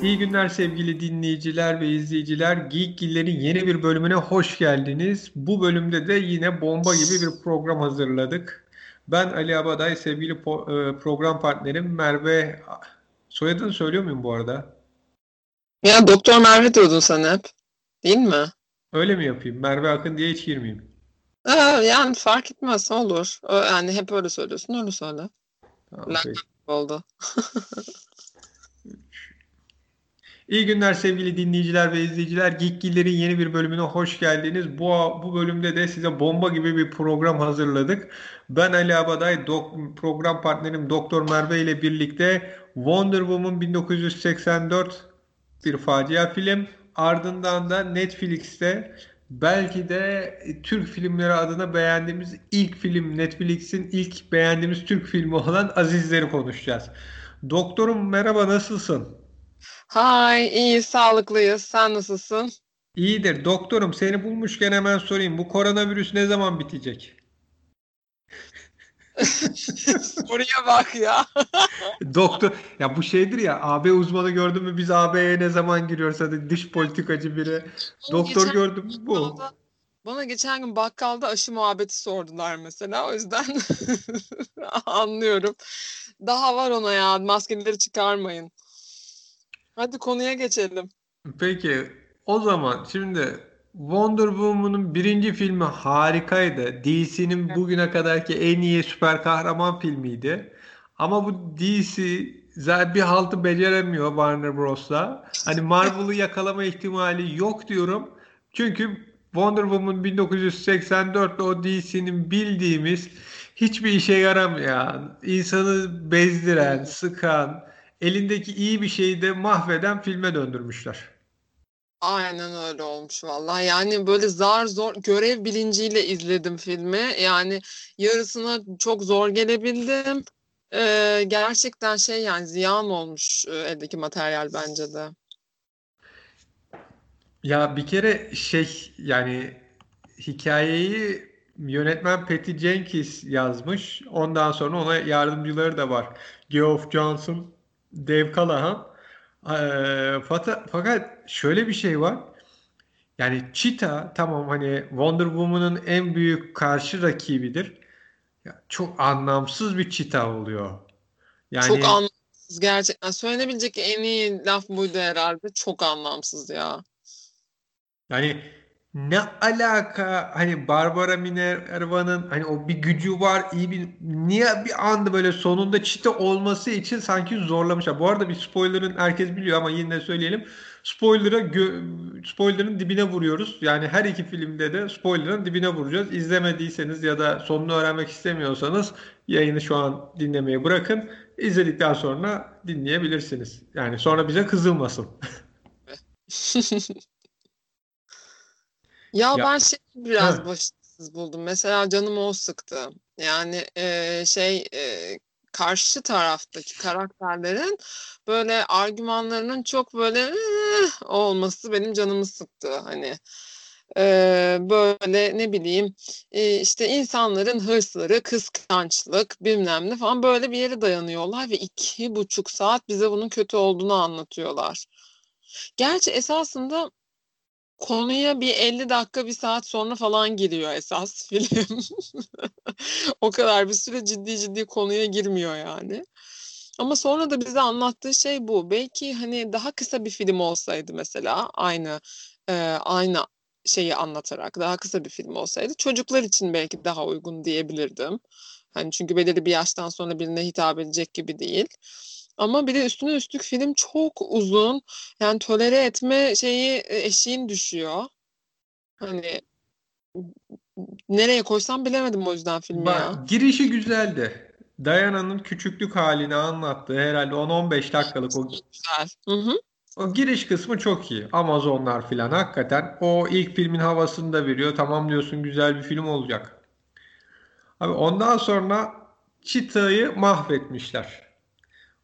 İyi günler sevgili dinleyiciler ve izleyiciler. Geekgiller'in yeni bir bölümüne hoş geldiniz. Bu bölümde de yine bomba gibi bir program hazırladık. Ben Ali Abaday, sevgili e, program partnerim Merve... Soyadını söylüyor muyum bu arada? Ya Doktor Merve diyordun sen hep. Değil mi? Öyle mi yapayım? Merve Akın diye hiç girmeyeyim. Ee, yani fark etmez olur. Yani hep öyle söylüyorsun öyle söyle. Tamam, oldu. İyi günler sevgili dinleyiciler ve izleyiciler. Geekgiller'in yeni bir bölümüne hoş geldiniz. Bu, bu bölümde de size bomba gibi bir program hazırladık. Ben Ali Abaday, dok, program partnerim Doktor Merve ile birlikte Wonder Woman 1984 bir facia film. Ardından da Netflix'te belki de Türk filmleri adına beğendiğimiz ilk film Netflix'in ilk beğendiğimiz Türk filmi olan Azizleri konuşacağız. Doktorum merhaba nasılsın? Hay, iyi, sağlıklıyız. Sen nasılsın? İyidir. Doktorum seni bulmuşken hemen sorayım. Bu koronavirüs ne zaman bitecek? Soruya bak ya. Doktor ya bu şeydir ya AB uzmanı gördün mü biz AB'ye ne zaman giriyoruz hadi dış politikacı biri. Doktor geçen gördüm mü bu. Bana geçen gün bakkalda aşı muhabbeti sordular mesela. O yüzden anlıyorum. Daha var ona ya. Maskeleri çıkarmayın. Hadi konuya geçelim. Peki o zaman şimdi Wonder Woman'ın birinci filmi harikaydı. DC'nin bugüne kadarki en iyi süper kahraman filmiydi. Ama bu DC zaten bir haltı beceremiyor Warner Bros'la. Hani Marvel'ı yakalama ihtimali yok diyorum. Çünkü Wonder Woman 1984'te o DC'nin bildiğimiz hiçbir işe yaramayan, insanı bezdiren, sıkan, elindeki iyi bir şeyi de mahveden filme döndürmüşler. Aynen öyle olmuş vallahi. Yani böyle zar zor görev bilinciyle izledim filmi. Yani yarısına çok zor gelebildim. Ee, gerçekten şey yani ziyan olmuş e, eldeki materyal bence de. Ya bir kere şey yani hikayeyi yönetmen Patty Jenkins yazmış. Ondan sonra ona yardımcıları da var. Geoff Johnson Dave Callahan. Ee, fakat şöyle bir şey var. Yani Cheetah tamam hani Wonder Woman'ın en büyük karşı rakibidir. Ya, çok anlamsız bir Cheetah oluyor. Yani Çok anlamsız gerçekten. Söylenebilecek en iyi laf buydu herhalde. Çok anlamsız ya. Yani ne alaka hani Barbara Minerva'nın hani o bir gücü var iyi bir niye bir anda böyle sonunda çite olması için sanki zorlamışlar. Bu arada bir spoiler'ın herkes biliyor ama yine de söyleyelim. Spoiler'a spoiler'ın dibine vuruyoruz. Yani her iki filmde de spoiler'ın dibine vuracağız. İzlemediyseniz ya da sonunu öğrenmek istemiyorsanız yayını şu an dinlemeyi bırakın. İzledikten sonra dinleyebilirsiniz. Yani sonra bize kızılmasın. Ya, Ya ben şey biraz Heh. başarısız buldum. Mesela canımı o sıktı. Yani e, şey e, karşı taraftaki karakterlerin böyle argümanlarının çok böyle olması benim canımı sıktı. Hani e, böyle ne bileyim e, işte insanların hırsları, kıskançlık bilmem ne falan böyle bir yere dayanıyorlar ve iki buçuk saat bize bunun kötü olduğunu anlatıyorlar. Gerçi esasında konuya bir 50 dakika bir saat sonra falan giriyor esas film. o kadar bir süre ciddi ciddi konuya girmiyor yani. Ama sonra da bize anlattığı şey bu. Belki hani daha kısa bir film olsaydı mesela aynı e, aynı şeyi anlatarak daha kısa bir film olsaydı çocuklar için belki daha uygun diyebilirdim. Hani çünkü belirli bir yaştan sonra birine hitap edecek gibi değil. Ama bir de üstüne üstlük film çok uzun. Yani tolere etme şeyi e, eşiğin düşüyor. Hani nereye koysam bilemedim o yüzden filmi Bak, ya. Girişi güzeldi. Diana'nın küçüklük halini anlattı. Herhalde 10-15 dakikalık o güzel. Hı hı. O giriş kısmı çok iyi. Amazonlar filan hakikaten o ilk filmin havasını da veriyor. Tamam diyorsun güzel bir film olacak. Abi ondan sonra Cheetah'yı mahvetmişler.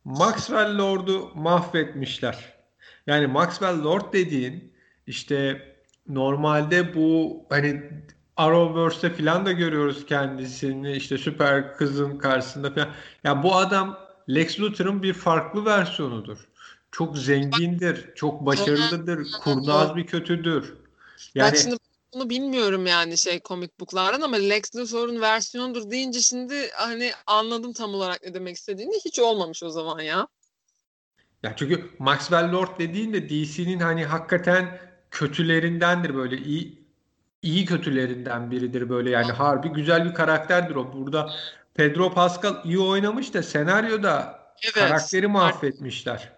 Maxwell Lord'u mahvetmişler. Yani Maxwell Lord dediğin işte normalde bu hani Arrowverse'te falan da görüyoruz kendisini işte süper kızın karşısında falan. Ya bu adam Lex Luthor'ın bir farklı versiyonudur. çok zengindir, çok başarılıdır, kurnaz bir kötüdür. Yani bunu bilmiyorum yani şey komik booklardan ama Lex Luthor'un versiyonudur deyince şimdi hani anladım tam olarak ne demek istediğini. Hiç olmamış o zaman ya. Ya çünkü Maxwell Lord dediğinde DC'nin hani hakikaten kötülerindendir böyle iyi iyi kötülerinden biridir böyle yani harbi güzel bir karakterdir o. Burada Pedro Pascal iyi oynamış da senaryoda evet. karakteri mahvetmişler.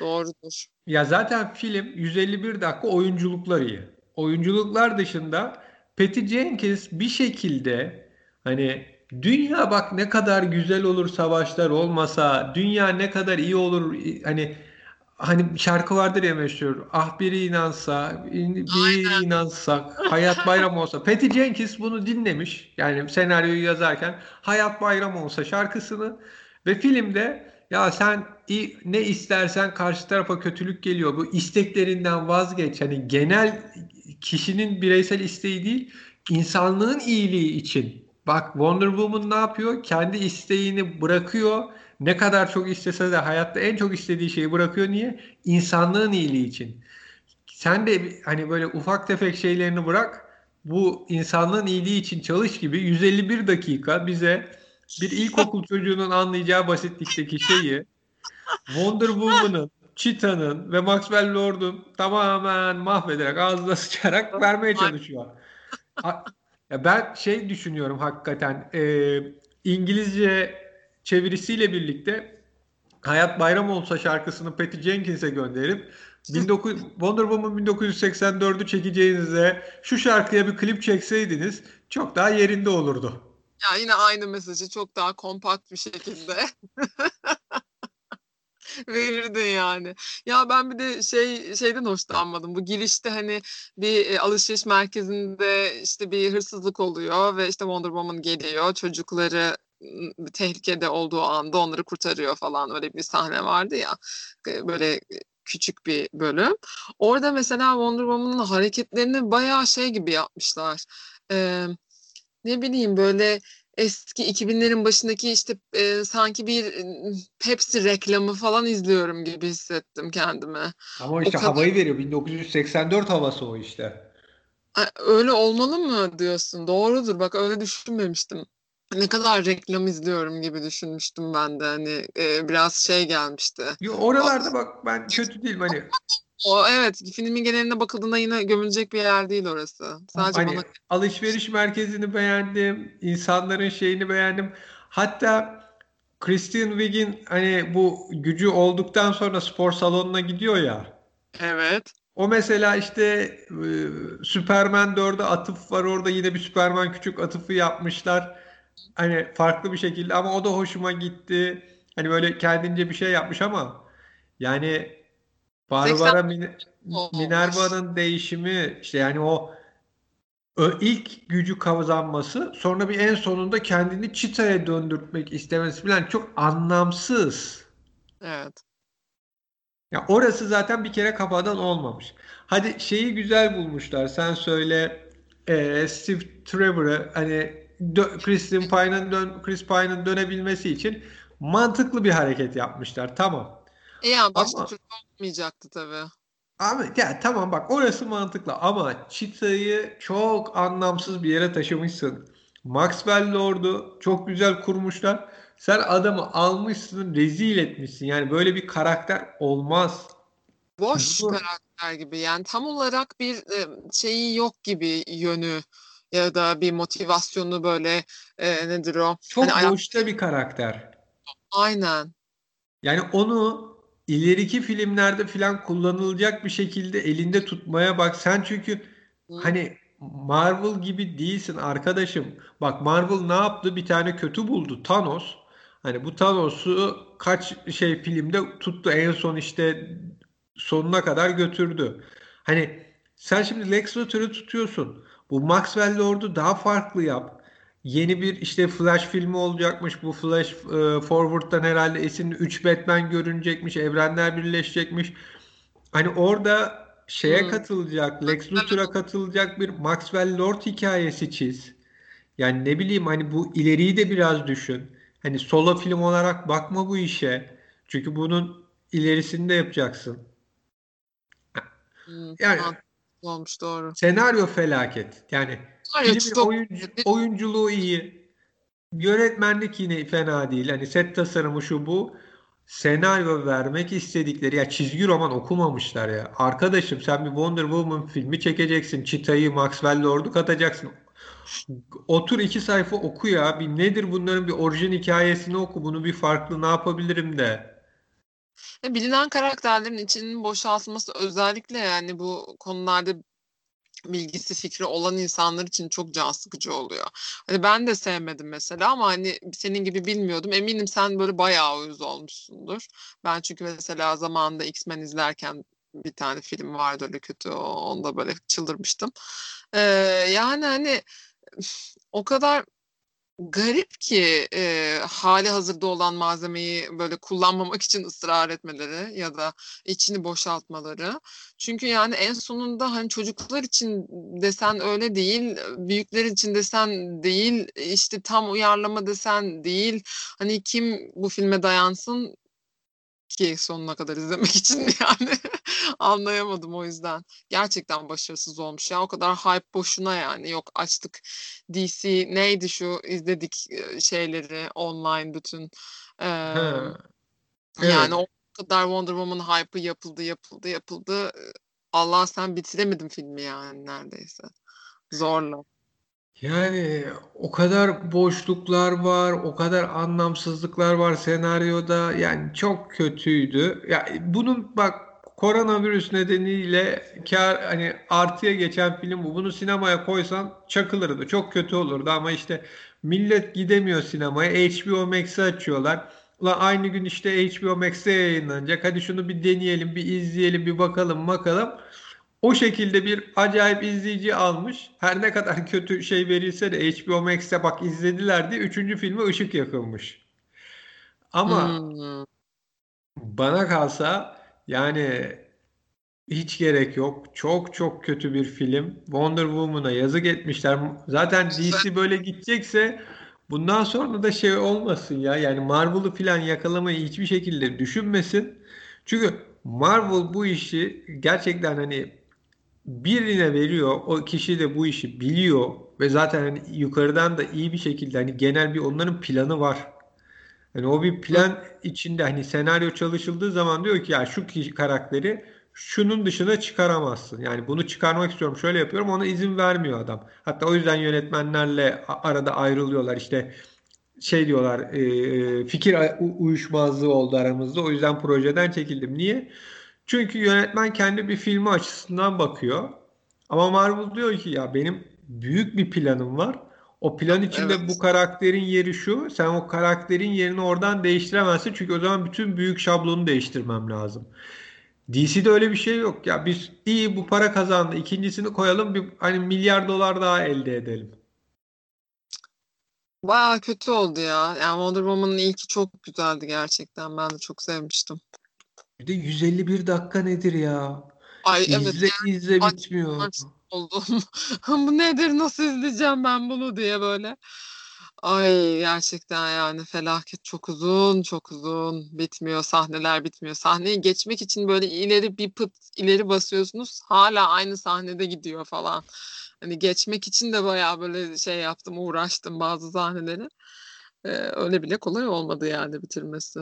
Doğrudur. Ya zaten film 151 dakika oyunculuklar iyi. Oyunculuklar dışında Patty Jenkins bir şekilde hani dünya bak ne kadar güzel olur savaşlar olmasa, dünya ne kadar iyi olur hani hani şarkı vardır ya meşhur. Ah biri inansa, bir inansak, hayat bayram olsa. Patty Jenkins bunu dinlemiş. Yani senaryoyu yazarken hayat bayram olsa şarkısını ve filmde ya sen ne istersen karşı tarafa kötülük geliyor. Bu isteklerinden vazgeç. Hani genel kişinin bireysel isteği değil, insanlığın iyiliği için. Bak Wonder Woman ne yapıyor? Kendi isteğini bırakıyor. Ne kadar çok istese de hayatta en çok istediği şeyi bırakıyor. Niye? İnsanlığın iyiliği için. Sen de hani böyle ufak tefek şeylerini bırak. Bu insanlığın iyiliği için çalış gibi 151 dakika bize bir ilkokul çocuğunun anlayacağı basitlikteki şeyi Wonder Woman'ın, Cheetah'nın ve Maxwell Lord'un tamamen mahvederek ağzına sıçarak vermeye çalışıyor. ya ben şey düşünüyorum hakikaten e, İngilizce çevirisiyle birlikte Hayat Bayram Olsa şarkısını Patty Jenkins'e gönderip 19, Wonder Woman 1984'ü çekeceğinize şu şarkıya bir klip çekseydiniz çok daha yerinde olurdu. Ya yine aynı mesajı çok daha kompakt bir şekilde verirdin yani. Ya ben bir de şey şeyden hoşlanmadım. Bu girişte hani bir e, alışveriş merkezinde işte bir hırsızlık oluyor ve işte Wonder Woman geliyor. Çocukları tehlikede olduğu anda onları kurtarıyor falan öyle bir sahne vardı ya. Böyle küçük bir bölüm. Orada mesela Wonder Woman'ın hareketlerini bayağı şey gibi yapmışlar. Ee, ne bileyim böyle eski 2000'lerin başındaki işte e, sanki bir Pepsi reklamı falan izliyorum gibi hissettim kendime. Ama işte kadar... havayı veriyor. 1984 havası o işte. Öyle olmalı mı diyorsun? Doğrudur. Bak öyle düşünmemiştim. Ne kadar reklam izliyorum gibi düşünmüştüm ben de. Hani e, biraz şey gelmişti. Yo, oralarda bak ben kötü değilim hani o evet filmin geneline bakıldığında yine gömülecek bir yer değil orası. Sadece hani, bana... alışveriş merkezini beğendim, insanların şeyini beğendim. Hatta Christian Wiggin hani bu gücü olduktan sonra spor salonuna gidiyor ya. Evet. O mesela işte e, Superman 4'e atıf var orada yine bir Superman küçük atıfı yapmışlar. Hani farklı bir şekilde ama o da hoşuma gitti. Hani böyle kendince bir şey yapmış ama yani Barbara Min Minerva'nın değişimi işte yani o, ilk gücü kazanması sonra bir en sonunda kendini çitaya döndürtmek istemesi falan çok anlamsız. Evet. Ya orası zaten bir kere kafadan olmamış. Hadi şeyi güzel bulmuşlar. Sen söyle e, Steve Trevor'ı hani Christian Pine'ın dön Chris Pine'ın dönebilmesi için mantıklı bir hareket yapmışlar. Tamam. E yani türlü olmayacaktı tabii. Abi ya tamam bak orası mantıklı ama Cheetah'yı çok anlamsız bir yere taşımışsın. Maxwell Lord'u çok güzel kurmuşlar. Sen adamı almışsın, rezil etmişsin. Yani böyle bir karakter olmaz. Boş Bu... karakter gibi. Yani tam olarak bir şeyi yok gibi yönü ya da bir motivasyonu böyle e, nedir o? Çok hani boşta ayak... bir karakter. Aynen. Yani onu ileriki filmlerde filan kullanılacak bir şekilde elinde tutmaya bak. Sen çünkü Hı. hani Marvel gibi değilsin arkadaşım. Bak Marvel ne yaptı? Bir tane kötü buldu. Thanos. Hani bu Thanos'u kaç şey filmde tuttu. En son işte sonuna kadar götürdü. Hani sen şimdi Lex Luthor'u tutuyorsun. Bu Maxwell Lord'u daha farklı yap yeni bir işte Flash filmi olacakmış. Bu Flash e, Forward'dan herhalde Esin 3 Batman görünecekmiş. Evrenler birleşecekmiş. Hani orada şeye hmm. katılacak, Lex Luthor'a katılacak bir Maxwell Lord hikayesi çiz. Yani ne bileyim hani bu ileriyi de biraz düşün. Hani solo film olarak bakma bu işe. Çünkü bunun ilerisinde yapacaksın. Hmm, yani olmuş doğru. Senaryo felaket. Yani oyuncu, oyunculuğu iyi. Yönetmenlik yine fena değil. Hani set tasarımı şu bu. Senaryo vermek istedikleri ya çizgi roman okumamışlar ya. Arkadaşım sen bir Wonder Woman filmi çekeceksin. Çita'yı Maxwell Lord'u katacaksın. Otur iki sayfa oku ya. Bir nedir bunların bir orijin hikayesini oku. Bunu bir farklı ne yapabilirim de. E, bilinen karakterlerin içinin boşaltılması özellikle yani bu konularda bilgisi fikri olan insanlar için çok can sıkıcı oluyor. Hani ben de sevmedim mesela ama hani senin gibi bilmiyordum. Eminim sen böyle bayağı uyuz olmuşsundur. Ben çünkü mesela zamanında X-Men izlerken bir tane film vardı öyle kötü. Onda böyle çıldırmıştım. Ee, yani hani o kadar garip ki e, hali hazırda olan malzemeyi böyle kullanmamak için ısrar etmeleri ya da içini boşaltmaları. Çünkü yani en sonunda hani çocuklar için desen öyle değil, büyükler için desen değil, işte tam uyarlama desen değil. Hani kim bu filme dayansın ki sonuna kadar izlemek için yani anlayamadım o yüzden. Gerçekten başarısız olmuş ya. O kadar hype boşuna yani. Yok açtık DC neydi şu izledik şeyleri online bütün. Ee, evet. Yani o kadar Wonder Woman hype'ı yapıldı yapıldı yapıldı. Allah sen bitiremedim filmi yani neredeyse. Zorla. Yani o kadar boşluklar var, o kadar anlamsızlıklar var senaryoda. Yani çok kötüydü. Ya bunun bak koronavirüs nedeniyle kar hani artıya geçen film bu. Bunu sinemaya koysan çakılırdı. Çok kötü olurdu ama işte millet gidemiyor sinemaya. HBO Max'i açıyorlar. Ulan aynı gün işte HBO Max'te yayınlanacak. Hadi şunu bir deneyelim, bir izleyelim, bir bakalım, bakalım. O şekilde bir acayip izleyici almış. Her ne kadar kötü şey verilse de HBO Max'te bak izlediler diye üçüncü filme ışık yakılmış. Ama hmm. bana kalsa yani hiç gerek yok. Çok çok kötü bir film. Wonder Woman'a yazık etmişler. Zaten DC böyle gidecekse bundan sonra da şey olmasın ya. Yani Marvel'ı falan yakalamayı hiçbir şekilde düşünmesin. Çünkü Marvel bu işi gerçekten hani birine veriyor. O kişi de bu işi biliyor ve zaten hani yukarıdan da iyi bir şekilde hani genel bir onların planı var. Hani o bir plan içinde hani senaryo çalışıldığı zaman diyor ki ya şu kişi karakteri şunun dışına çıkaramazsın. Yani bunu çıkarmak istiyorum şöyle yapıyorum ona izin vermiyor adam. Hatta o yüzden yönetmenlerle arada ayrılıyorlar işte şey diyorlar e, fikir uyuşmazlığı oldu aramızda o yüzden projeden çekildim. Niye? Çünkü yönetmen kendi bir filmi açısından bakıyor. Ama Marvel diyor ki ya benim büyük bir planım var. O plan içinde evet. bu karakterin yeri şu. Sen o karakterin yerini oradan değiştiremezsin. Çünkü o zaman bütün büyük şablonu değiştirmem lazım. DC'de öyle bir şey yok. Ya biz iyi bu para kazandı. İkincisini koyalım bir hani milyar dolar daha elde edelim. Baya kötü oldu ya. Yani Wonder Woman'ın ilki çok güzeldi gerçekten. Ben de çok sevmiştim. Bir de 151 dakika nedir ya? Ay evet. İzle izle bitmiyor. Oldum. Bu nedir nasıl izleyeceğim ben bunu diye böyle. Ay gerçekten yani felaket çok uzun çok uzun bitmiyor sahneler bitmiyor. Sahneyi geçmek için böyle ileri bir pıt ileri basıyorsunuz hala aynı sahnede gidiyor falan. Hani geçmek için de bayağı böyle şey yaptım uğraştım bazı sahneleri. Ee, öyle bile kolay olmadı yani bitirmesi.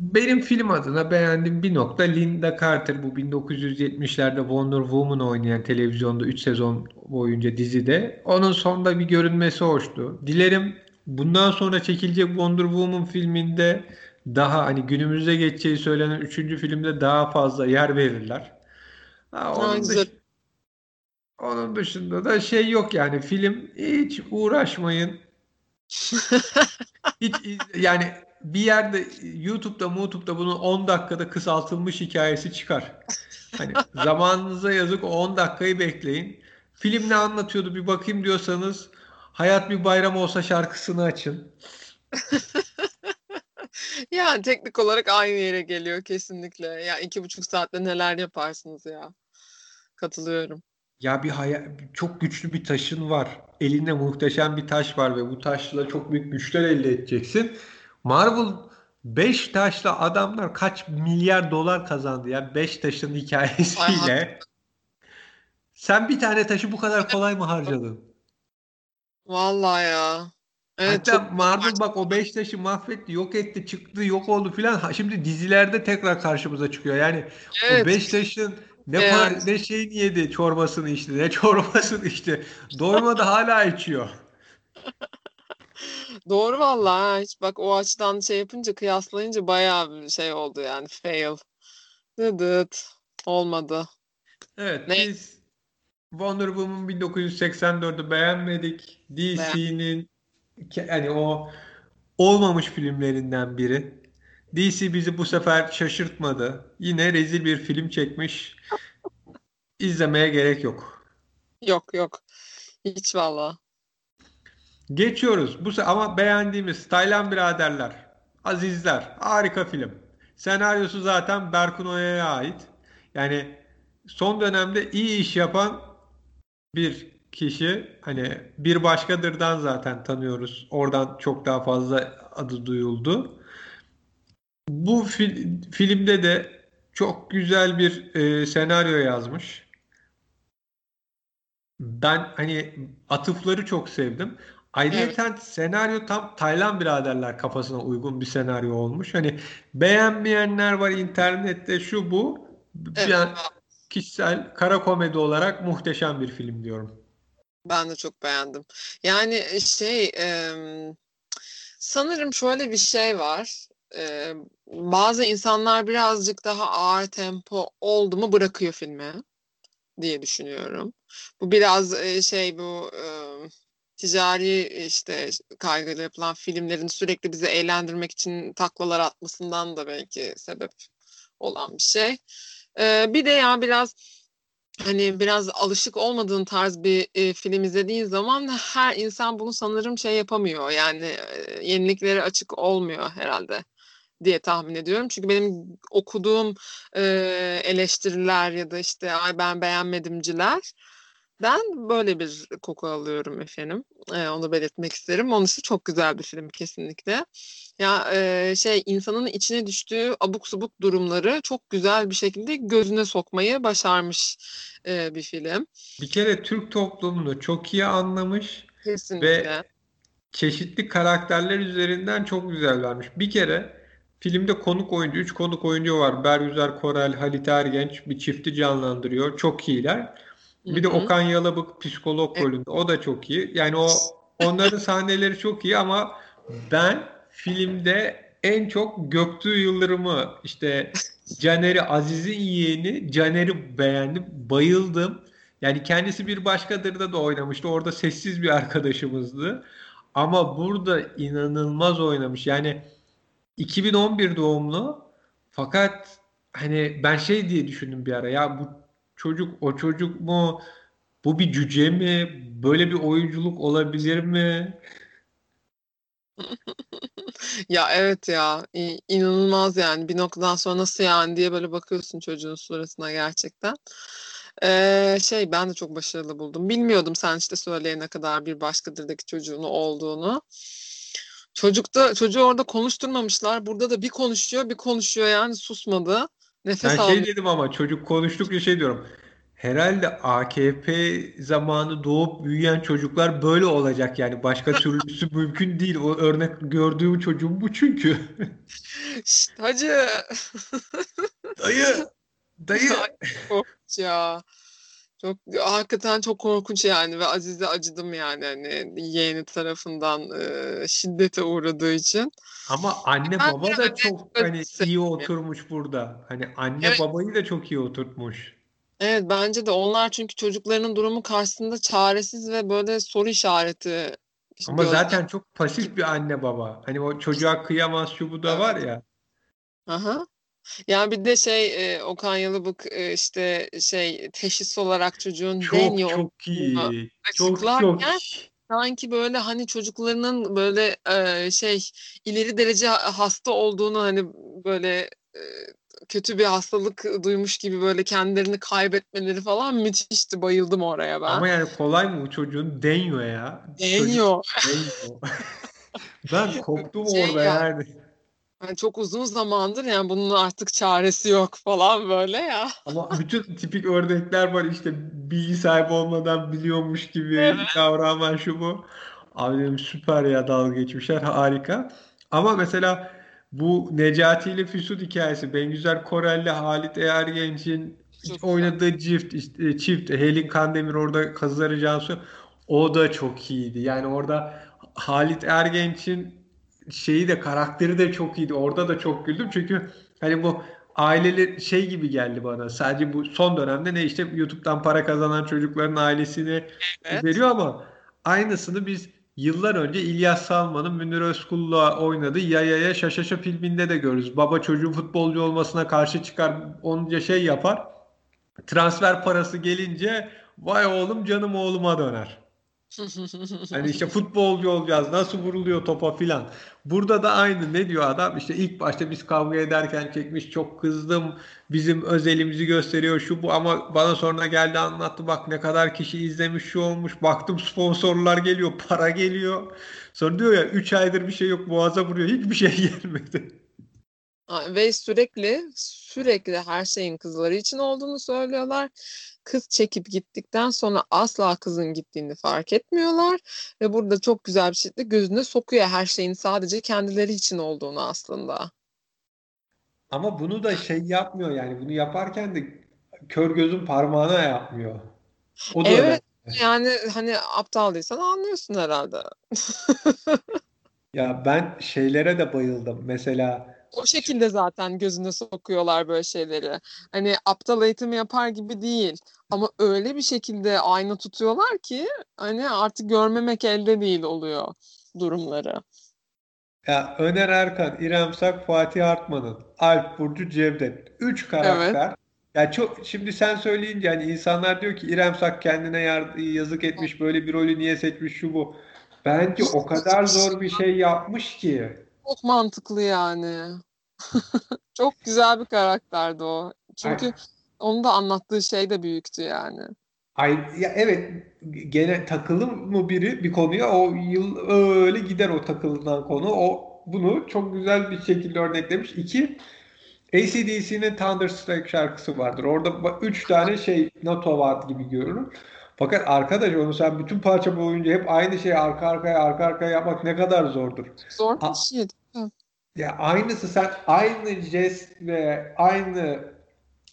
Benim film adına beğendiğim bir nokta Linda Carter bu 1970'lerde Wonder Woman oynayan televizyonda 3 sezon boyunca dizide. Onun sonunda bir görünmesi hoştu. Dilerim bundan sonra çekilecek Wonder Woman filminde daha hani günümüzde geçeceği söylenen 3. filmde daha fazla yer verirler. Ha, onun, dış, onun dışında da şey yok yani film hiç uğraşmayın. hiç yani bir yerde YouTube'da, YouTube'da bunun 10 dakikada kısaltılmış hikayesi çıkar. Hani zamanınıza yazık o 10 dakikayı bekleyin. Film ne anlatıyordu bir bakayım diyorsanız Hayat bir bayram olsa şarkısını açın. yani teknik olarak aynı yere geliyor kesinlikle. Ya iki buçuk saatte neler yaparsınız ya. Katılıyorum. Ya bir hayal, çok güçlü bir taşın var. Elinde muhteşem bir taş var ve bu taşla çok büyük güçler elde edeceksin. Marvel Beşiktaşlı adamlar kaç milyar dolar kazandı ya Beşiktaş'ın hikayesiyle. Sen bir tane taşı bu kadar kolay mı harcadın? Vallahi ya. Evet, Hatta çok... Marvel bak o Beşiktaş'ı mahvetti, yok etti, çıktı, yok oldu filan. Şimdi dizilerde tekrar karşımıza çıkıyor. Yani evet. o Beşiktaş'ın ne evet. ne şeyini yedi, çorbasını içti, ne çorbasını içti. Doymadı hala içiyor. Doğru vallahi. Hiç bak o açıdan şey yapınca kıyaslayınca bayağı bir şey oldu yani fail. Dıdıt. Olmadı. Evet ne? biz Wonder Woman 1984'ü beğenmedik. DC'nin yani o olmamış filmlerinden biri. DC bizi bu sefer şaşırtmadı. Yine rezil bir film çekmiş. İzlemeye gerek yok. Yok yok. Hiç valla. Geçiyoruz. Bu ama beğendiğimiz Taylan Biraderler, Azizler, harika film. Senaryosu zaten Berkun Oya'ya ait. Yani son dönemde iyi iş yapan bir kişi hani bir başkadırdan zaten tanıyoruz. Oradan çok daha fazla adı duyuldu. Bu fil, filmde de çok güzel bir e, senaryo yazmış. Ben hani atıfları çok sevdim. Ayrıca evet. senaryo tam Taylan biraderler kafasına uygun bir senaryo olmuş. Hani beğenmeyenler var internette şu bu. Evet. Yani kişisel kara komedi olarak muhteşem bir film diyorum. Ben de çok beğendim. Yani e, şey e, sanırım şöyle bir şey var. E, bazı insanlar birazcık daha ağır tempo oldu mu bırakıyor filmi diye düşünüyorum. Bu biraz e, şey bu e, ticari işte kaygıyla yapılan filmlerin sürekli bizi eğlendirmek için taklalar atmasından da belki sebep olan bir şey. Ee, bir de ya biraz hani biraz alışık olmadığın tarz bir e, film izlediğin zaman her insan bunu sanırım şey yapamıyor. Yani e, yeniliklere açık olmuyor herhalde diye tahmin ediyorum. Çünkü benim okuduğum e, eleştiriler ya da işte ay ben beğenmedimciler ben böyle bir koku alıyorum efendim. Ee, onu belirtmek isterim. Onun için çok güzel bir film kesinlikle. Ya e, şey insanın içine düştüğü abuk subuk durumları çok güzel bir şekilde gözüne sokmayı başarmış e, bir film. Bir kere Türk toplumunu çok iyi anlamış Kesinlikle. ve çeşitli karakterler üzerinden çok güzel vermiş. Bir kere filmde konuk oyuncu, üç konuk oyuncu var. Bergüzar Korel, Halit Ergenç bir çifti canlandırıyor. Çok iyiler. Bir de Okan Yalabık psikolog evet. rolünde. O da çok iyi. Yani o onların sahneleri çok iyi ama ben filmde en çok Göktuğ Yıldırım'ı işte Caner'i Aziz'in yeğeni Caner'i beğendim. Bayıldım. Yani kendisi bir başkadırda da oynamıştı. Orada sessiz bir arkadaşımızdı. Ama burada inanılmaz oynamış. Yani 2011 doğumlu fakat hani ben şey diye düşündüm bir ara ya bu çocuk o çocuk mu? Bu bir cüce mi? Böyle bir oyunculuk olabilir mi? ya evet ya inanılmaz yani bir noktadan sonra nasıl yani diye böyle bakıyorsun çocuğun suratına gerçekten. Ee, şey ben de çok başarılı buldum. Bilmiyordum sen işte söyleyene kadar bir başkadırdaki çocuğunu olduğunu. Çocukta çocuğu orada konuşturmamışlar. Burada da bir konuşuyor, bir konuşuyor yani susmadı. Nefes ben şey dedim ama çocuk konuştukça şey diyorum. Herhalde AKP zamanı doğup büyüyen çocuklar böyle olacak yani. Başka türlüsü mümkün değil. O örnek gördüğüm çocuğum bu çünkü. Şşt, hacı. Dayı. Dayı. Ya. Çok hakikaten çok korkunç yani ve Aziz'e acıdım yani hani yeğeni tarafından e, şiddete uğradığı için. Ama anne ben baba da çok hani iyi oturmuş burada. Hani anne evet. babayı da çok iyi oturtmuş. Evet bence de onlar çünkü çocuklarının durumu karşısında çaresiz ve böyle soru işareti. Ama gözden. zaten çok pasif bir anne baba. Hani o çocuğa kıyamaz şu bu da var ya. Aha. Yani bir de şey e, Okan Yalıbık e, işte şey teşhis olarak çocuğun çok, deniyor. Çok iyi. Çok çok sanki böyle hani çocuklarının böyle e, şey ileri derece hasta olduğunu hani böyle e, kötü bir hastalık duymuş gibi böyle kendilerini kaybetmeleri falan müthişti. Bayıldım oraya ben. Ama yani kolay mı bu çocuğun? Deniyor ya. Deniyor. Çocuk, deniyor. ben koptum şey orada ya. yani. Yani çok uzun zamandır yani bunun artık çaresi yok falan böyle ya. Ama bütün tipik örnekler var işte bilgi sahibi olmadan biliyormuş gibi evet. davranan şu bu. Abi dedim süper ya dalga geçmişler harika. Ama mesela bu Necati ile Füsun hikayesi Bengüzer Korel'le Halit Ergenç'in oynadığı çift işte, çift Helin Kandemir orada Kazıları Cansu o da çok iyiydi. Yani orada Halit Ergenç'in şeyi de karakteri de çok iyiydi. Orada da çok güldüm çünkü hani bu aileli şey gibi geldi bana. Sadece bu son dönemde ne işte YouTube'dan para kazanan çocukların ailesini evet. veriyor ama aynısını biz yıllar önce İlyas Salman'ın Münir Özkul'la oynadığı Yayaya Şaşaşa filminde de görürüz. Baba çocuğun futbolcu olmasına karşı çıkar, onca şey yapar. Transfer parası gelince vay oğlum canım oğluma döner. Hani işte futbolcu olacağız nasıl vuruluyor topa filan. Burada da aynı ne diyor adam işte ilk başta biz kavga ederken çekmiş çok kızdım bizim özelimizi gösteriyor şu bu ama bana sonra geldi anlattı bak ne kadar kişi izlemiş şu olmuş baktım sponsorlar geliyor para geliyor. Sonra diyor ya 3 aydır bir şey yok boğaza vuruyor hiçbir şey gelmedi. Ve sürekli sürekli her şeyin kızları için olduğunu söylüyorlar kız çekip gittikten sonra asla kızın gittiğini fark etmiyorlar ve burada çok güzel bir şekilde gözüne sokuyor her şeyin sadece kendileri için olduğunu aslında. Ama bunu da şey yapmıyor yani bunu yaparken de kör gözün parmağına yapmıyor. O da evet öyle. yani hani aptal değilsen anlıyorsun herhalde. ya ben şeylere de bayıldım. Mesela o şekilde zaten gözüne sokuyorlar böyle şeyleri. Hani aptal eğitim yapar gibi değil. Ama öyle bir şekilde ayna tutuyorlar ki hani artık görmemek elde değil oluyor durumları. Ya Öner Erkan, İrem Sak, Fatih Artman'ın, Alp Burcu, Cevdet. Üç karakter. Evet. Ya çok şimdi sen söyleyince hani insanlar diyor ki İrem Sak kendine yazık etmiş böyle bir rolü niye seçmiş şu bu. Bence o kadar zor bir şey yapmış ki. Çok mantıklı yani. Çok güzel bir karakterdi o. Çünkü Ay. onun da anlattığı şey de büyüktü yani. Ay ya evet gene takılım mı biri bir konuya o yıl öyle gider o takılınan konu. O bunu çok güzel bir şekilde örneklemiş. İki ACDC'nin Thunderstruck şarkısı vardır. Orada üç tane şey nota var gibi görünür. Fakat arkadaş onu sen bütün parça boyunca hep aynı şeyi arka arkaya arka arkaya yapmak ne kadar zordur. Zor bir şey. Ya aynısı sen aynı jest ve aynı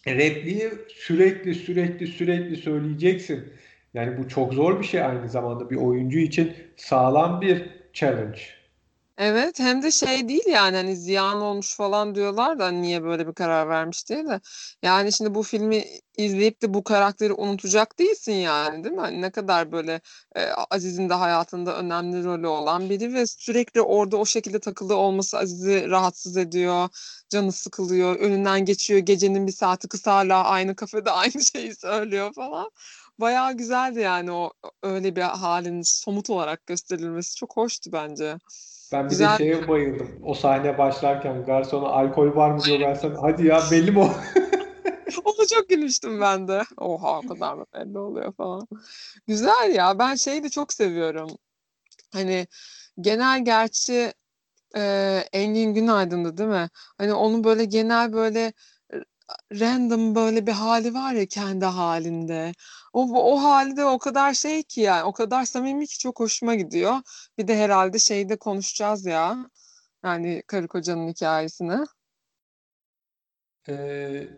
repliği sürekli sürekli sürekli söyleyeceksin. Yani bu çok zor bir şey aynı zamanda bir oyuncu için sağlam bir challenge. Evet hem de şey değil yani hani ziyan olmuş falan diyorlar da niye böyle bir karar vermiş diye de. Yani şimdi bu filmi izleyip de bu karakteri unutacak değilsin yani değil mi? Hani ne kadar böyle e, Aziz'in de hayatında önemli rolü olan biri ve sürekli orada o şekilde takılı olması Aziz'i rahatsız ediyor. Canı sıkılıyor. Önünden geçiyor. Gecenin bir saati kısa hala aynı kafede aynı şeyi söylüyor falan. Bayağı güzeldi yani o öyle bir halin somut olarak gösterilmesi çok hoştu bence. Ben bir Güzel. de şeye bayıldım. O sahne başlarken garsona alkol var mı diyor ben sana. Hadi ya belli mi o? Ona çok gülmüştüm ben de. Oha o kadar mı belli oluyor falan. Güzel ya. Ben şeyi de çok seviyorum. Hani genel gerçi e, Engin Günaydın'dı değil mi? Hani onun böyle genel böyle random böyle bir hali var ya kendi halinde. O, o hali de o kadar şey ki yani o kadar samimi ki çok hoşuma gidiyor. Bir de herhalde şeyde konuşacağız ya. Yani karı kocanın hikayesini. Ee,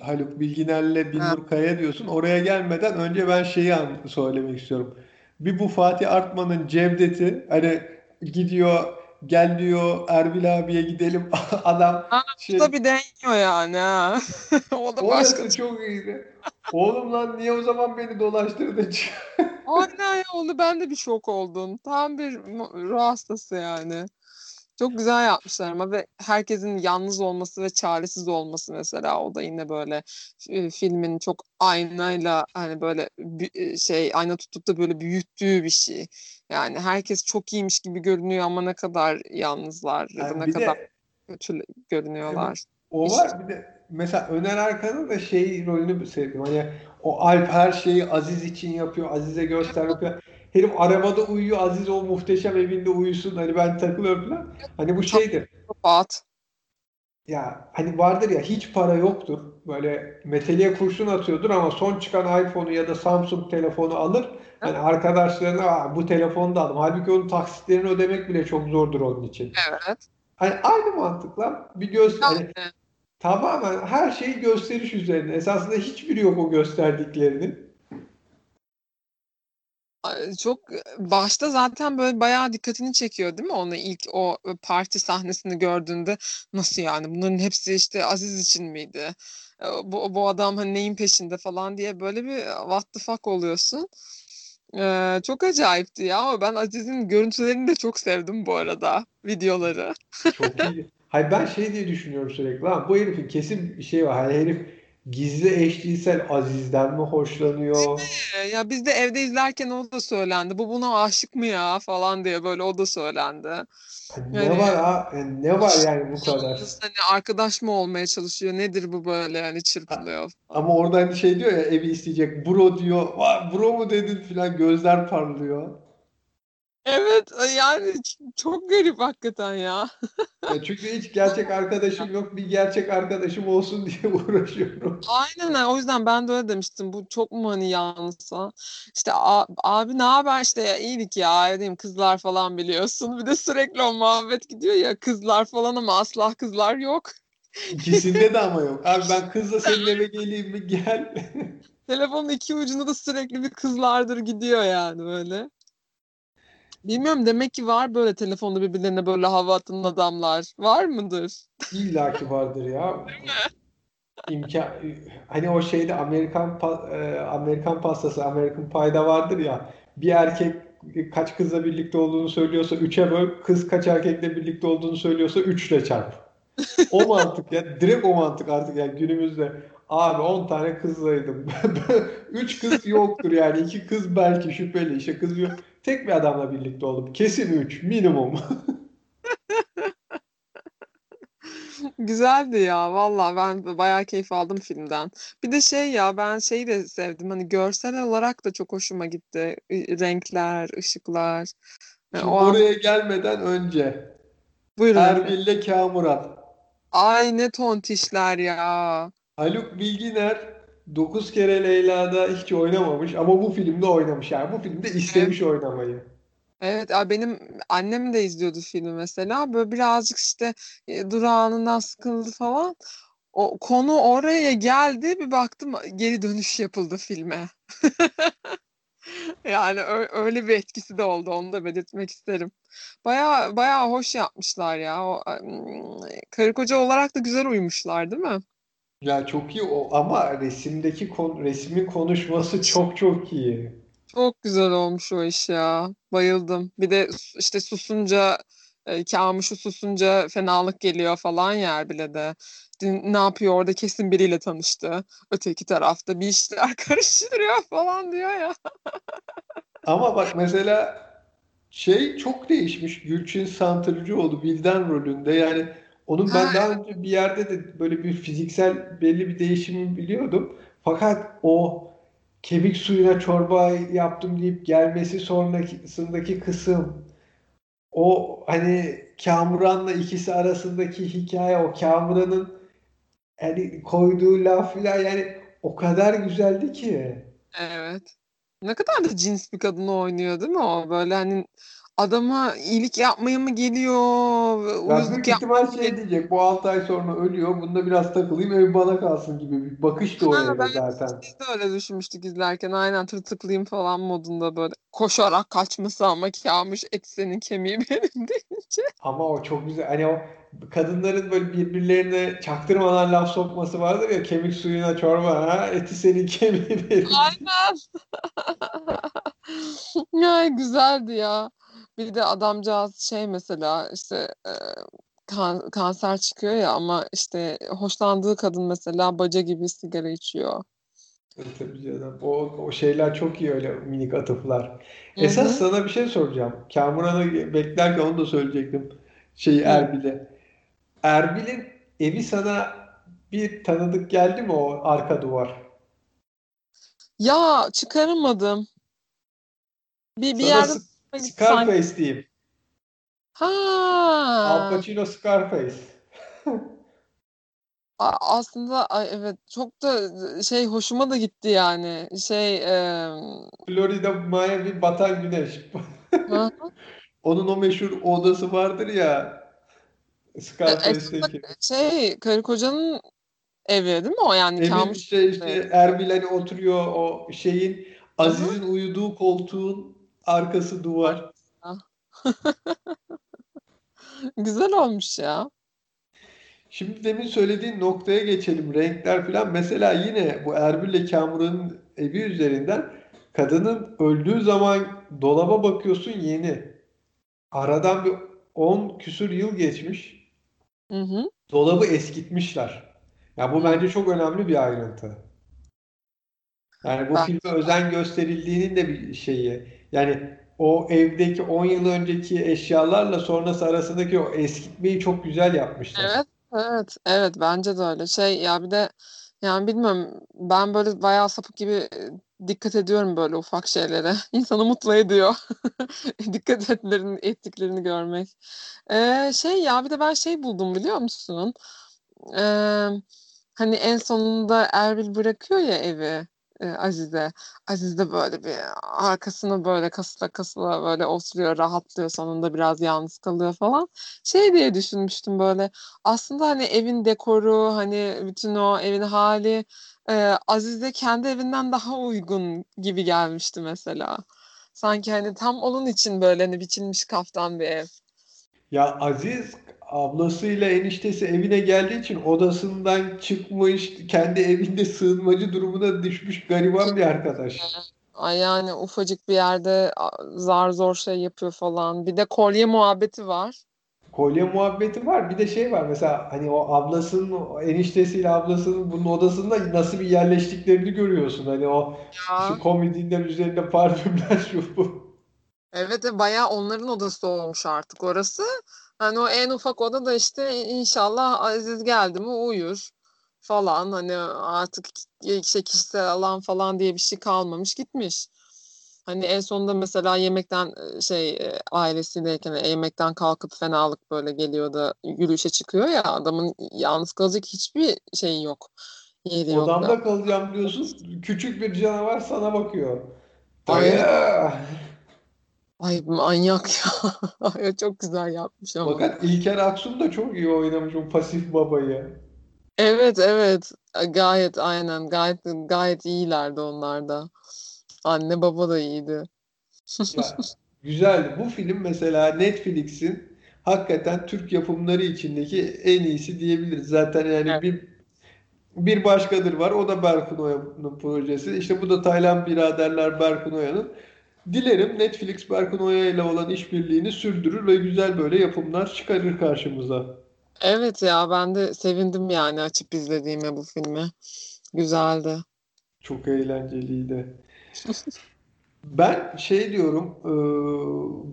Haluk Bilginer'le Binur Kaya diyorsun. Oraya gelmeden önce ben şeyi söylemek istiyorum. Bir bu Fatih Artman'ın Cevdet'i hani gidiyor gel diyor Erbil abiye gidelim adam ha, şey, da bir deniyor yani ha. o da Orası başka. çok iyiydi. Oğlum lan niye o zaman beni dolaştırdın? Aynen ya onu ben de bir şok oldum. Tam bir ruh hastası yani. Çok güzel yapmışlar ama ve herkesin yalnız olması ve çaresiz olması mesela o da yine böyle e, filmin çok aynayla hani böyle e, şey ayna tutup da böyle büyüttüğü bir şey. Yani herkes çok iyiymiş gibi görünüyor ama ne kadar yalnızlar ya da ne kadar de, kötü görünüyorlar. Evet, o var bir de mesela Öner Arkan'ın da şey rolünü sevdim. Hani o Alp her şeyi Aziz için yapıyor. Aziz'e göster yapıyor. Herif arabada uyuyor. Aziz o muhteşem evinde uyusun. Hani ben takılıyorum falan. Hani bu şeydir. Psikopat. ya hani vardır ya hiç para yoktur. Böyle meteliğe kurşun atıyordur ama son çıkan iPhone'u ya da Samsung telefonu alır. Hani arkadaşlarına bu telefonu da aldım. Halbuki onun taksitlerini ödemek bile çok zordur onun için. Evet. Hani aynı mantıkla bir göz hani tamamen her şey gösteriş üzerine. Esasında hiçbiri yok o gösterdiklerinin. Çok başta zaten böyle bayağı dikkatini çekiyor değil mi? Onu ilk o parti sahnesini gördüğünde nasıl yani bunların hepsi işte Aziz için miydi? Bu, bu adam hani neyin peşinde falan diye böyle bir what the fuck oluyorsun. Ee, çok acayipti ya ben Aziz'in görüntülerini de çok sevdim bu arada videoları. Çok iyi. Hayır ben şey diye düşünüyorum sürekli. Lan bu herifin kesin bir şey var. Hani herif gizli eşcinsel Aziz'den mi hoşlanıyor? Ya biz de evde izlerken o da söylendi. Bu buna aşık mı ya falan diye böyle o da söylendi. Ne yani, var ha? Yani ne var yani bu kadar? Hani arkadaş mı olmaya çalışıyor? Nedir bu böyle yani çırpılıyor. Falan. Ama orada hani şey diyor ya evi isteyecek. Bro diyor. Bro mu dedin filan gözler parlıyor. Evet yani çok garip hakikaten ya. ya çünkü hiç gerçek arkadaşım yok. Bir gerçek arkadaşım olsun diye uğraşıyorum. Aynen o yüzden ben de öyle demiştim. Bu çok mu hani yanlışsa? İşte abi ne haber işte ya, iyilik ya evdeyim kızlar falan biliyorsun. Bir de sürekli o muhabbet gidiyor ya kızlar falan ama asla kızlar yok. İkisinde de ama yok. Abi ben kızla senin eve geleyim mi gel. Telefonun iki ucunda da sürekli bir kızlardır gidiyor yani böyle. Bilmiyorum demek ki var böyle telefonda birbirlerine böyle hava atan adamlar. Var mıdır? İlla ki vardır ya. İmkan hani o şeyde Amerikan e, Amerikan pastası American Pie'da vardır ya bir erkek kaç kızla birlikte olduğunu söylüyorsa 3'e böl, kız kaç erkekle birlikte olduğunu söylüyorsa 3 ile çarp. O mantık ya direkt o mantık artık yani günümüzde Abi 10 tane kızlaydım. 3 kız yoktur yani. 2 kız belki şüpheli. İşte kız yok. Tek bir adamla birlikte oldum. Kesin 3 minimum. Güzeldi ya valla ben bayağı keyif aldım filmden. Bir de şey ya ben şeyi de sevdim hani görsel olarak da çok hoşuma gitti. Renkler, ışıklar. Yani oraya an... gelmeden önce Buyurun. Erbil'le Kamuran. Ay ne tontişler ya. Haluk Bilginer 9 kere Leyla'da hiç oynamamış ama bu filmde oynamış. Yani bu filmde istemiş evet. oynamayı. Evet, benim annem de izliyordu filmi mesela. Böyle birazcık işte e, durağanından sıkıldı falan. O konu oraya geldi. Bir baktım geri dönüş yapıldı filme. yani öyle bir etkisi de oldu. Onu da belirtmek isterim. Baya baya hoş yapmışlar ya. O, karı koca olarak da güzel uyumuşlar değil mi? Ya çok iyi o ama resimdeki kon resmin konuşması çok çok iyi. Çok güzel olmuş o iş ya. Bayıldım. Bir de işte susunca e, Kamuş'u susunca fenalık geliyor falan yer bile de. Ne yapıyor orada kesin biriyle tanıştı. Öteki tarafta bir işler karıştırıyor falan diyor ya. Ama bak mesela şey çok değişmiş. Gülçin Santırcıoğlu Bilden rolünde yani onun ben daha önce bir yerde de böyle bir fiziksel belli bir değişimi biliyordum. Fakat o kemik suyuna çorba yaptım deyip gelmesi sonrasındaki kısım o hani Kamuran'la ikisi arasındaki hikaye o Kamuran'ın yani koyduğu laf filan yani o kadar güzeldi ki. Evet. Ne kadar da cins bir kadını oynuyor değil mi o? Böyle hani adama iyilik yapmaya mı geliyor? Ya büyük ihtimal şey diyecek. Bu 6 ay sonra ölüyor. Bunda biraz takılayım ev bana kalsın gibi bir bakış da o ha, ben zaten. Biz de öyle düşünmüştük izlerken. Aynen tırtıklayayım falan modunda böyle. Koşarak kaçması ama kamış et senin kemiği benim deyince. Ama o çok güzel. Hani o kadınların böyle birbirlerine çaktırmadan laf sokması vardır ya kemik suyuna çorba ha eti senin kemiği benim. Aynen. ya güzeldi ya. Bir de adamcağız şey mesela işte e, kan, kanser çıkıyor ya ama işte hoşlandığı kadın mesela baca gibi sigara içiyor. Tabii canım. O, o şeyler çok iyi öyle minik atıflar. Hı-hı. Esas sana bir şey soracağım. Kamuran'ı beklerken onu da söyleyecektim. Şeyi Erbil'e. Erbil'in evi sana bir tanıdık geldi mi o arka duvar? Ya çıkaramadım. Bir, bir sana yerde Scarface diyeyim. Ha. Al Pacino Scarface. aslında evet çok da şey hoşuma da gitti yani. Şey e... Florida Miami batan güneş. Onun o meşhur odası vardır ya. Scarface'deki. Şey karı kocanın evi değil mi o yani? Evin Kamuş işte, işte Erbil hani oturuyor o şeyin Aziz'in uyuduğu koltuğun arkası duvar. Güzel olmuş ya. Şimdi demin söylediğin noktaya geçelim. Renkler falan. Mesela yine bu Erbil ile Kamuran'ın evi üzerinden kadının öldüğü zaman dolaba bakıyorsun yeni. Aradan bir 10 küsur yıl geçmiş. Hı hı. Dolabı eskitmişler. Ya bu bence çok önemli bir ayrıntı. Yani bu ben... filme özen gösterildiğinin de bir şeyi. Yani o evdeki 10 yıl önceki eşyalarla sonrası arasındaki o eskitmeyi çok güzel yapmışlar. Evet, evet, evet bence de öyle. Şey ya bir de yani bilmiyorum ben böyle bayağı sapık gibi dikkat ediyorum böyle ufak şeylere. İnsanı mutlu ediyor. dikkat etlerini, ettiklerini görmek. Ee, şey ya bir de ben şey buldum biliyor musun? Ee, hani en sonunda Erbil bırakıyor ya evi e, Azize. Aziz de böyle bir arkasını böyle kasıla kasıla böyle oturuyor, rahatlıyor sonunda biraz yalnız kalıyor falan. Şey diye düşünmüştüm böyle aslında hani evin dekoru hani bütün o evin hali e, Aziz'de kendi evinden daha uygun gibi gelmişti mesela. Sanki hani tam onun için böyle hani biçilmiş kaftan bir ev. Ya Aziz ablasıyla eniştesi evine geldiği için odasından çıkmış, kendi evinde sığınmacı durumuna düşmüş gariban bir arkadaş. Ay yani ufacık bir yerde zar zor şey yapıyor falan. Bir de kolye muhabbeti var. Kolye muhabbeti var. Bir de şey var mesela hani o ablasının, eniştesiyle ablasının bunun odasında nasıl bir yerleştiklerini görüyorsun. Hani o ya. şu komedinden üzerinde parfümler şu bu. Evet bayağı onların odası olmuş artık orası. Hani o en ufak oda da işte inşallah Aziz geldi mi uyur falan. Hani artık işte kişisel alan falan diye bir şey kalmamış gitmiş. Hani en sonunda mesela yemekten şey ailesiyleyken yemekten kalkıp fenalık böyle geliyor da yürüyüşe çıkıyor ya adamın yalnız kalacak hiçbir şey yok. Yeri Odamda yok kalacağım diyorsun. Küçük bir canavar sana bakıyor. Ay. Ay manyak ya. Çok güzel yapmış ama. Fakat İlker Aksun da çok iyi oynamış o pasif babayı. Evet evet. Gayet aynen. Gayet gayet iyilerdi onlar da. Anne baba da iyiydi. ya, güzeldi. Bu film mesela Netflix'in hakikaten Türk yapımları içindeki en iyisi diyebiliriz. Zaten yani evet. bir bir başkadır var. O da Berkun Oya'nın projesi. İşte bu da Taylan biraderler Berkun Oya'nın. Dilerim Netflix Berkun Oya ile olan işbirliğini sürdürür ve güzel böyle yapımlar çıkarır karşımıza. Evet ya ben de sevindim yani açıp izlediğime bu filmi. Güzeldi. Çok eğlenceliydi. ben şey diyorum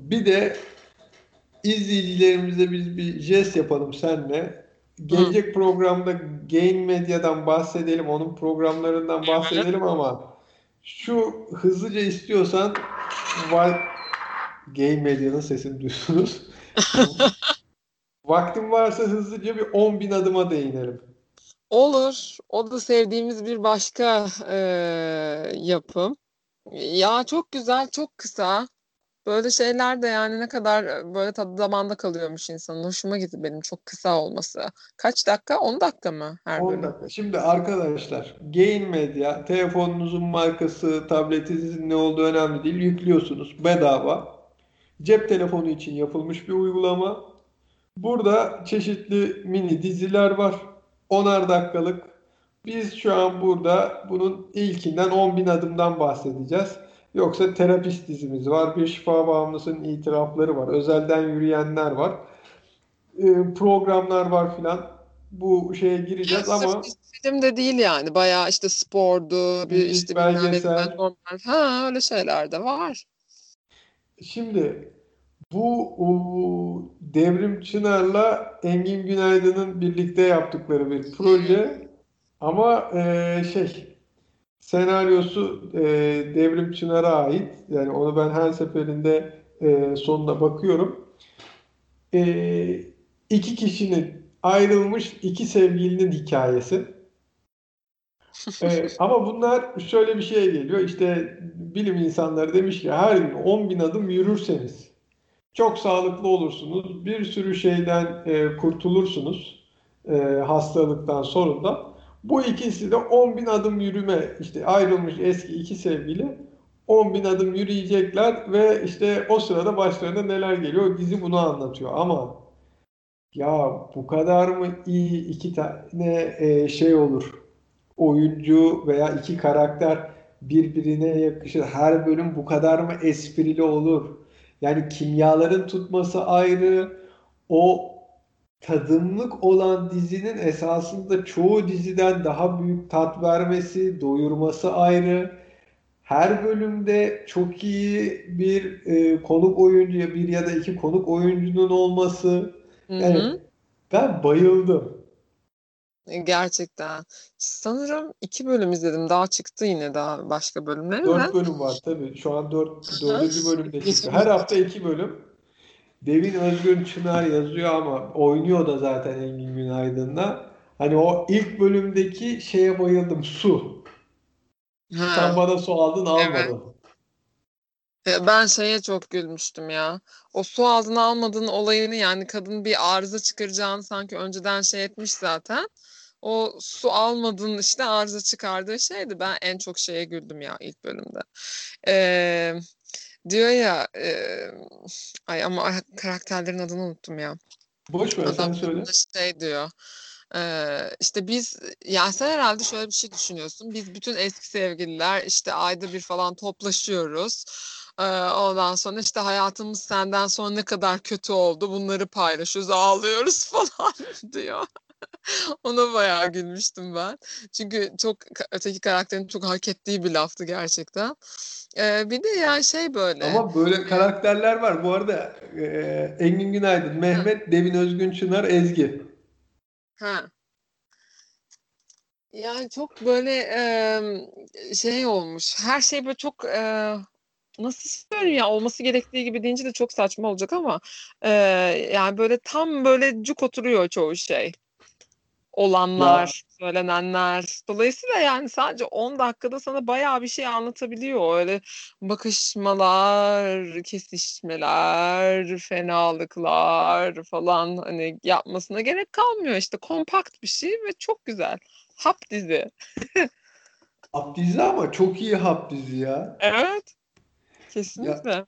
bir de izleyicilerimize biz bir jest yapalım senle. Gelecek Hı. programda Gain Medya'dan bahsedelim, onun programlarından bahsedelim ama şu hızlıca istiyorsan var Game Medya'nın sesini duysunuz. Vaktim varsa hızlıca bir 10 bin adıma değinelim. Olur. O da sevdiğimiz bir başka e, yapım. Ya çok güzel, çok kısa. Böyle şeyler de yani ne kadar e, böyle tadı zamanda kalıyormuş insanın. Hoşuma gitti benim çok kısa olması. Kaç dakika? 10 dakika mı her 10 bölüm? dakika. Şimdi arkadaşlar Gain Media telefonunuzun markası, tabletinizin ne olduğu önemli değil. Yüklüyorsunuz bedava. Cep telefonu için yapılmış bir uygulama. Burada çeşitli mini diziler var. 10'ar dakikalık. Biz şu an burada bunun ilkinden 10 bin adımdan bahsedeceğiz. Yoksa terapist dizimiz var. Bir şifa bağımlısının itirafları var. Özelden yürüyenler var. E, programlar var filan. Bu şeye gireceğiz ya, ama film de değil yani. Bayağı işte spordu, bir işte belgesel. Normal. Ha öyle şeyler de var. Şimdi bu o, Devrim Çınar'la Engin Günaydın'ın birlikte yaptıkları bir proje. Ama e, şey Senaryosu e, Devrim Çınar'a ait. Yani onu ben her seferinde e, sonuna bakıyorum. E, iki kişinin ayrılmış iki sevgilinin hikayesi. ee, ama bunlar şöyle bir şeye geliyor. İşte bilim insanları demiş ki her gün 10 bin adım yürürseniz çok sağlıklı olursunuz. Bir sürü şeyden e, kurtulursunuz e, hastalıktan sorundan. Bu ikisi de 10 bin adım yürüme işte ayrılmış eski iki sevgili 10 bin adım yürüyecekler ve işte o sırada başlarına neler geliyor dizi bunu anlatıyor. Ama ya bu kadar mı iyi iki tane e, şey olur? Oyuncu veya iki karakter birbirine yakışır. Her bölüm bu kadar mı esprili olur? Yani kimyaların tutması ayrı o tadımlık olan dizinin esasında çoğu diziden daha büyük tat vermesi, doyurması ayrı. Her bölümde çok iyi bir e, konuk oyuncu bir ya da iki konuk oyuncunun olması. Yani Hı-hı. ben bayıldım. E, gerçekten. Sanırım iki bölüm izledim. Daha çıktı yine daha başka bölümler. Dört bölüm var tabii. Şu an dört, dördüncü bölümde çıktı. Her hafta iki bölüm. Devin Özgün Çınar yazıyor ama oynuyor da zaten Engin Günaydın'la. Hani o ilk bölümdeki şeye bayıldım. Su. Ha. Sen bana su aldın almadın. Evet. Ben şeye çok gülmüştüm ya. O su aldın almadığın olayını yani kadın bir arıza çıkaracağını sanki önceden şey etmiş zaten. O su almadığın işte arıza çıkardığı şeydi. Ben en çok şeye güldüm ya ilk bölümde. Ee, Diyor ya e, ay ama karakterlerin adını unuttum ya. Boş ver Adam sen söyle. Şey diyor. E, işte biz yani sen herhalde şöyle bir şey düşünüyorsun. Biz bütün eski sevgililer işte ayda bir falan toplaşıyoruz. E, ondan sonra işte hayatımız senden sonra ne kadar kötü oldu bunları paylaşıyoruz ağlıyoruz falan diyor. Ona bayağı gülmüştüm ben. Çünkü çok öteki karakterin çok hak ettiği bir laftı gerçekten. Ee, bir de ya şey böyle. Ama böyle karakterler var. Bu arada e, Engin Günaydın, Mehmet. Devin Özgün Çınar, Ezgi. Ha. Yani çok böyle e, şey olmuş. Her şey böyle çok e, nasıl söyleyeyim ya olması gerektiği gibi deyince de çok saçma olacak ama e, yani böyle tam böyle cuk oturuyor çoğu şey olanlar, ya. söylenenler. Dolayısıyla yani sadece 10 dakikada sana bayağı bir şey anlatabiliyor. Öyle bakışmalar, kesişmeler, fenalıklar falan hani yapmasına gerek kalmıyor. İşte kompakt bir şey ve çok güzel. Hap dizi. hap dizi ama çok iyi hap dizi ya. Evet. Kesinlikle. Ya,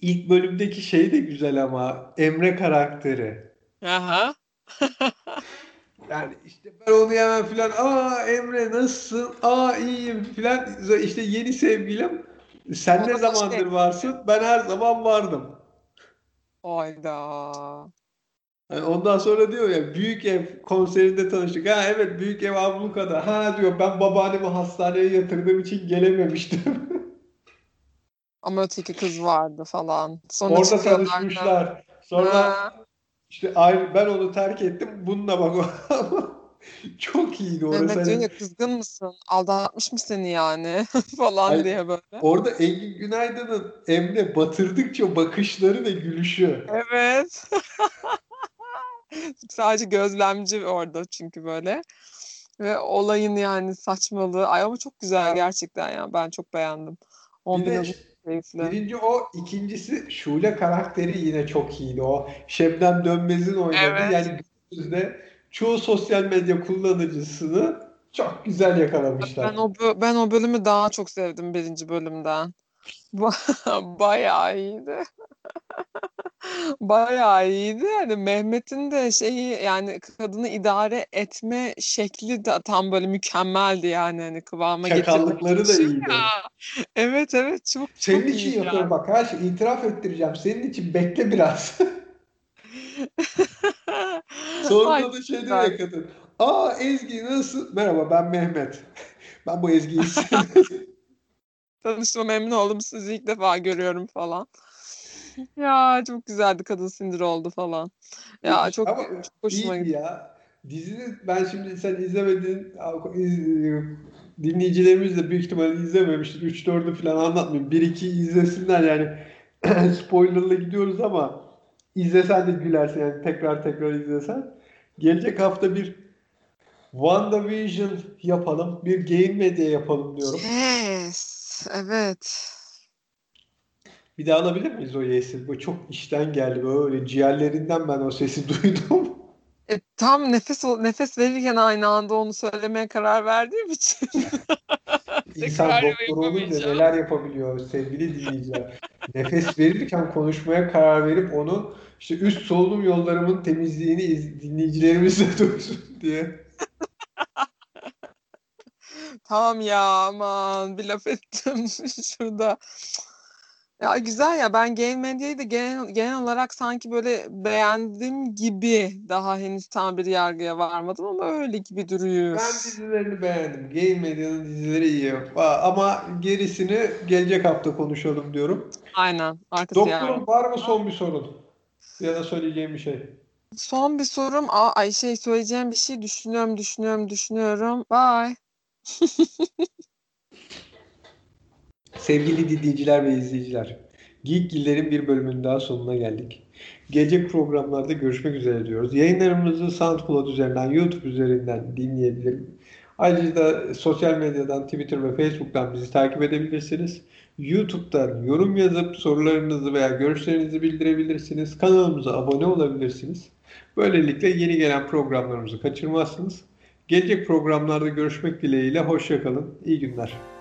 ilk bölümdeki şey de güzel ama Emre karakteri. Aha. yani işte ben onu yemem filan. Aa Emre nasılsın? Aa iyiyim filan. İşte yeni sevgilim. Sen ne zamandır şey. varsın? Ben her zaman vardım. Ayda. Yani ondan sonra diyor ya büyük ev konserinde tanıştık. Ha evet büyük ev ablukada. Ha diyor ben babaannemi hastaneye yatırdığım için gelememiştim. Ama öteki kız vardı falan. Sonra Orada tanışmışlar. Sonra ha. İşte ayrı, ben onu terk ettim. Bununla bak çok iyiydi orası. Diyor ya kızgın mısın? Aldatmış mı seni yani? falan Hayır, diye böyle. Orada Engin Günaydın'ın Emre batırdıkça bakışları ve gülüşü. Evet. Sadece gözlemci orada çünkü böyle. Ve olayın yani saçmalığı. Ay ama çok güzel gerçekten ya. Ben çok beğendim. 10 bin Keyifli. Birinci o, ikincisi Şule karakteri yine çok iyiydi. O Şebnem Dönmez'in oynadığı evet. yani günümüzde çoğu sosyal medya kullanıcısını çok güzel yakalamışlar. Ben o ben o bölümü daha çok sevdim birinci bölümden. Bayağı iyiydi. Bayağı iyiydi. Yani Mehmet'in de şeyi yani kadını idare etme şekli de tam böyle mükemmeldi yani hani kıvama Çakallıkları da iyiydi. Ya. Evet evet çok Senin çok için yapıyorum yani. bak her şey itiraf ettireceğim. Senin için bekle biraz. Sonra da şey diyor kadın. Aa Ezgi nasıl? Merhaba ben Mehmet. ben bu Ezgi'yi Tanıştığıma memnun oldum. Sizi ilk defa görüyorum falan. Ya çok güzeldi kadın sindir oldu falan. Ya çok, Ama çok hoşuma gitti. ya. Dizinin ben şimdi sen izlemedin dinleyicilerimiz de büyük ihtimalle izlememiştir. 3-4'ü falan anlatmayayım. 1-2 izlesinler yani spoilerla gidiyoruz ama izlesen de gülersin yani tekrar tekrar izlesen. Gelecek hafta bir WandaVision yapalım. Bir Game Media yapalım diyorum. Yes. Evet. Bir daha alabilir miyiz o yesi? Bu çok işten geldi. Böyle ciğerlerinden ben o sesi duydum. E, tam nefes nefes verirken aynı anda onu söylemeye karar verdiğim için. İnsan doktor olunca neler yapabiliyor sevgili dinleyiciler. nefes verirken konuşmaya karar verip onu işte üst solunum yollarımın temizliğini iz, dinleyicilerimize duysun diye. tamam ya aman bir laf ettim şurada. Ya güzel ya ben Game Medya'yı da genel, genel olarak sanki böyle beğendim gibi daha henüz tam bir yargıya varmadım ama öyle gibi duruyor. Ben dizilerini beğendim. Game Medya'nın dizileri iyi. Ama gerisini gelecek hafta konuşalım diyorum. Aynen. Arkası Doktorum yani. var mı son bir sorun? Ya da söyleyeceğim bir şey. Son bir sorum. Aa, ay şey söyleyeceğim bir şey düşünüyorum, düşünüyorum, düşünüyorum. Bye. Sevgili dinleyiciler ve izleyiciler, Geekgiller'in bir bölümünün daha sonuna geldik. Gelecek programlarda görüşmek üzere diyoruz. Yayınlarımızı SoundCloud üzerinden, YouTube üzerinden dinleyebilir. Ayrıca da sosyal medyadan, Twitter ve Facebook'tan bizi takip edebilirsiniz. YouTube'dan yorum yazıp sorularınızı veya görüşlerinizi bildirebilirsiniz. Kanalımıza abone olabilirsiniz. Böylelikle yeni gelen programlarımızı kaçırmazsınız. Gelecek programlarda görüşmek dileğiyle. Hoşçakalın. İyi günler.